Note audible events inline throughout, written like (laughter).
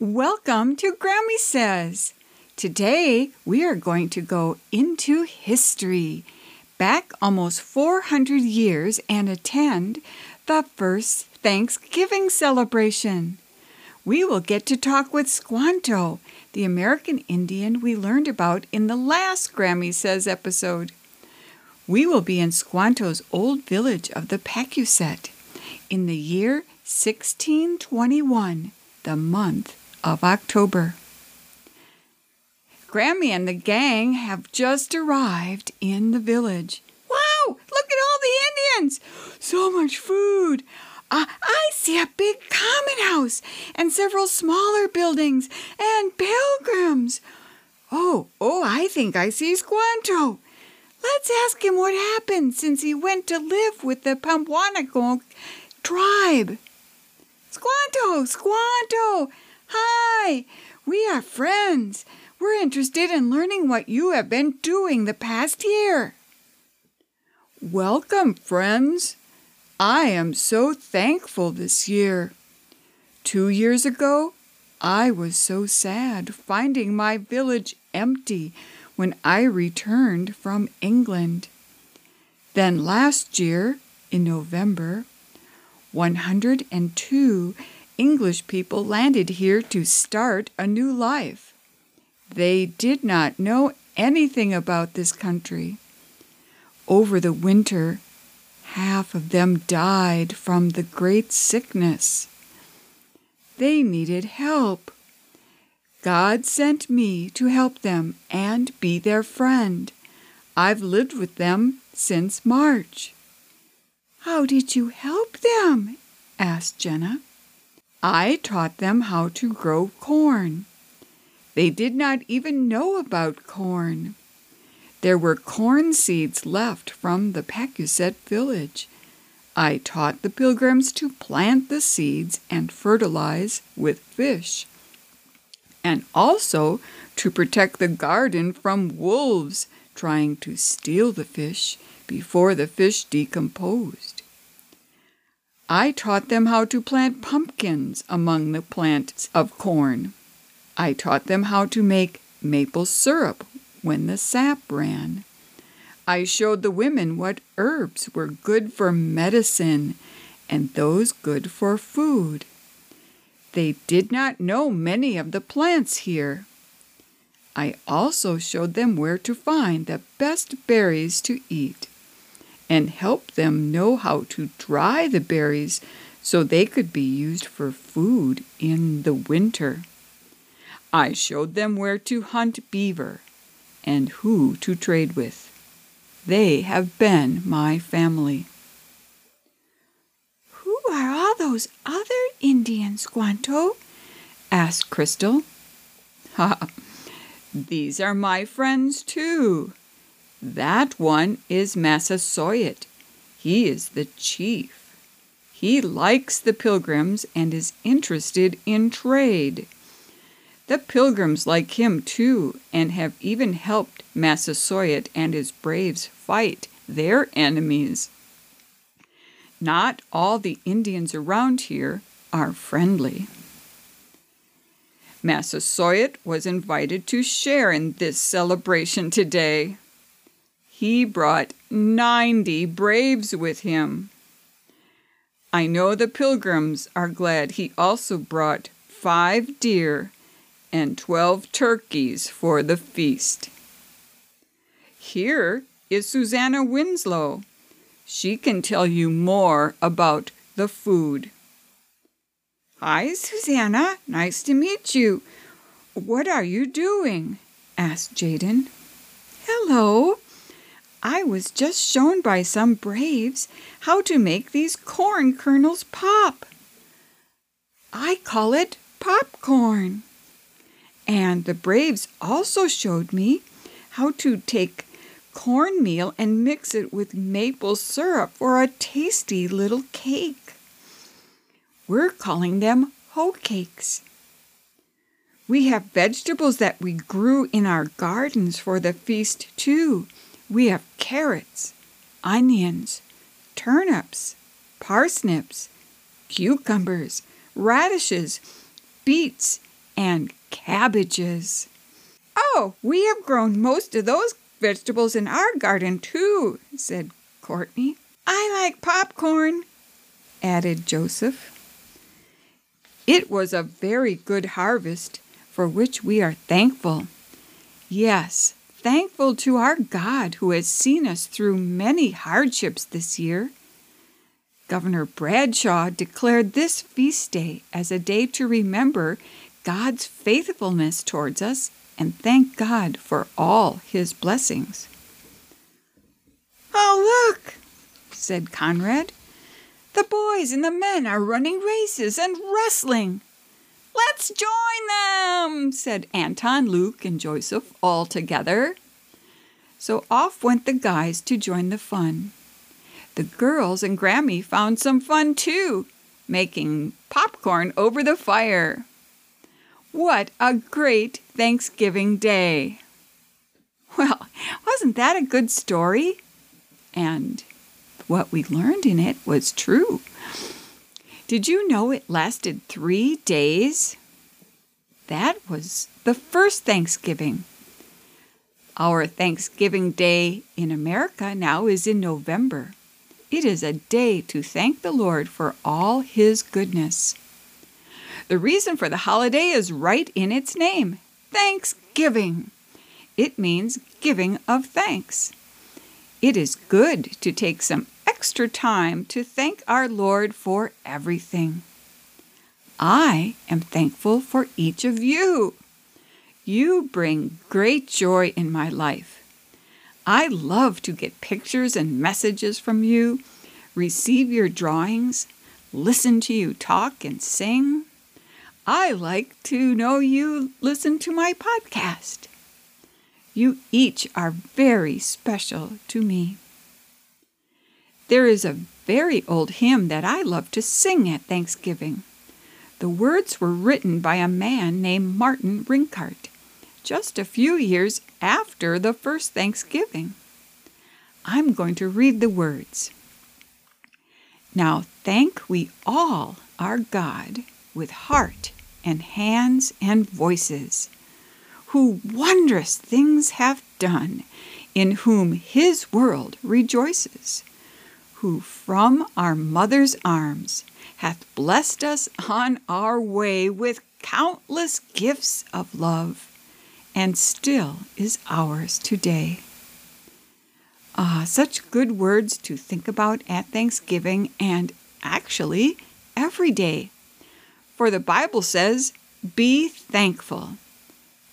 Welcome to Grammy Says. Today we are going to go into history, back almost 400 years, and attend the first Thanksgiving celebration. We will get to talk with Squanto, the American Indian we learned about in the last Grammy Says episode. We will be in Squanto's old village of the Patuxet in the year 1621, the month of October. Grammy and the gang have just arrived in the village. Wow, look at all the Indians! So much food! Uh, I see a big common house and several smaller buildings and pilgrims. Oh, oh, I think I see Squanto. Let's ask him what happened since he went to live with the Pampwanago tribe. Squanto, Squanto, Hi, we are friends. We're interested in learning what you have been doing the past year. Welcome, friends. I am so thankful this year. Two years ago, I was so sad finding my village empty when I returned from England. Then last year, in November, 102 English people landed here to start a new life. They did not know anything about this country. Over the winter, half of them died from the great sickness. They needed help. God sent me to help them and be their friend. I've lived with them since March. How did you help them? asked Jenna. I taught them how to grow corn. They did not even know about corn. There were corn seeds left from the Patuxet village. I taught the pilgrims to plant the seeds and fertilize with fish, and also to protect the garden from wolves trying to steal the fish before the fish decomposed. I taught them how to plant pumpkins among the plants of corn. I taught them how to make maple syrup when the sap ran. I showed the women what herbs were good for medicine and those good for food. They did not know many of the plants here. I also showed them where to find the best berries to eat and help them know how to dry the berries so they could be used for food in the winter. I showed them where to hunt beaver and who to trade with. They have been my family. Who are all those other Indians, Squanto? asked Crystal. (laughs) Ha! These are my friends too, that one is Massasoit. He is the chief. He likes the pilgrims and is interested in trade. The pilgrims like him too and have even helped Massasoit and his braves fight their enemies. Not all the Indians around here are friendly. Massasoit was invited to share in this celebration today. He brought ninety braves with him. I know the pilgrims are glad he also brought five deer and twelve turkeys for the feast. Here is Susanna Winslow. She can tell you more about the food. Hi, Susanna. Nice to meet you. What are you doing? asked Jaden. Hello. I was just shown by some braves how to make these corn kernels pop. I call it popcorn. And the braves also showed me how to take cornmeal and mix it with maple syrup for a tasty little cake. We're calling them hoe cakes. We have vegetables that we grew in our gardens for the feast, too we have carrots, onions, turnips, parsnips, cucumbers, radishes, beets, and cabbages. Oh, we have grown most of those vegetables in our garden too, said Courtney. I like popcorn, added Joseph. It was a very good harvest for which we are thankful. Yes, thankful to our God who has seen us through many hardships this year. Governor Bradshaw declared this feast day as a day to remember God's faithfulness towards us and thank God for all his blessings. Oh, look, said Conrad. The boys and the men are running races and wrestling. Let's join them, said Anton, Luke, and Joseph all together. So off went the guys to join the fun. The girls and Grammy found some fun too, making popcorn over the fire. What a great Thanksgiving Day! Well, wasn't that a good story? And what we learned in it was true. Did you know it lasted three days? That was the first Thanksgiving. Our Thanksgiving Day in America now is in November. It is a day to thank the Lord for all His goodness. The reason for the holiday is right in its name Thanksgiving. It means giving of thanks. It is good to take some extra time to thank our Lord for everything. I am thankful for each of you. You bring great joy in my life. I love to get pictures and messages from you, receive your drawings, listen to you talk and sing. I like to know you listen to my podcast. You each are very special to me. There is a very old hymn that I love to sing at Thanksgiving. The words were written by a man named Martin Rinkart, just a few years after the first Thanksgiving. I'm going to read the words. Now thank we all our God with heart and hands and voices, who wondrous things have done, in whom his world rejoices who from our mother's arms hath blessed us on our way with countless gifts of love, and still is ours today. Ah, such good words to think about at Thanksgiving and actually every day. For the Bible says, Be thankful.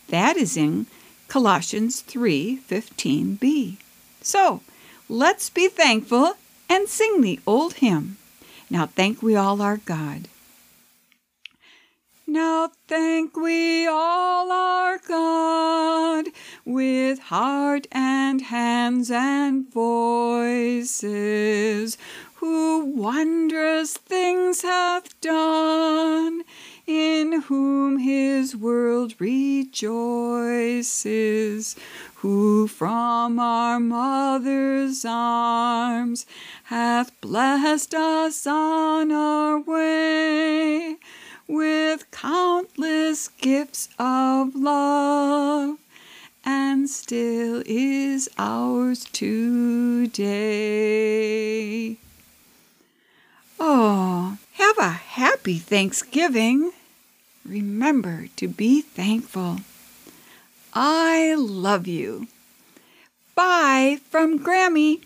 That is in Colossians 3:15b. So, let's be thankful and sing the old hymn. Now thank we all our God. Now thank we all our God with heart and hands and voices, who wondrous things hath done, in whom his world rejoices, who from our mother's arms hath blessed us on our way with countless gifts of love, and still is ours today. Oh, have a happy Thanksgiving. Remember to be thankful. I love you. Bye from Grammy.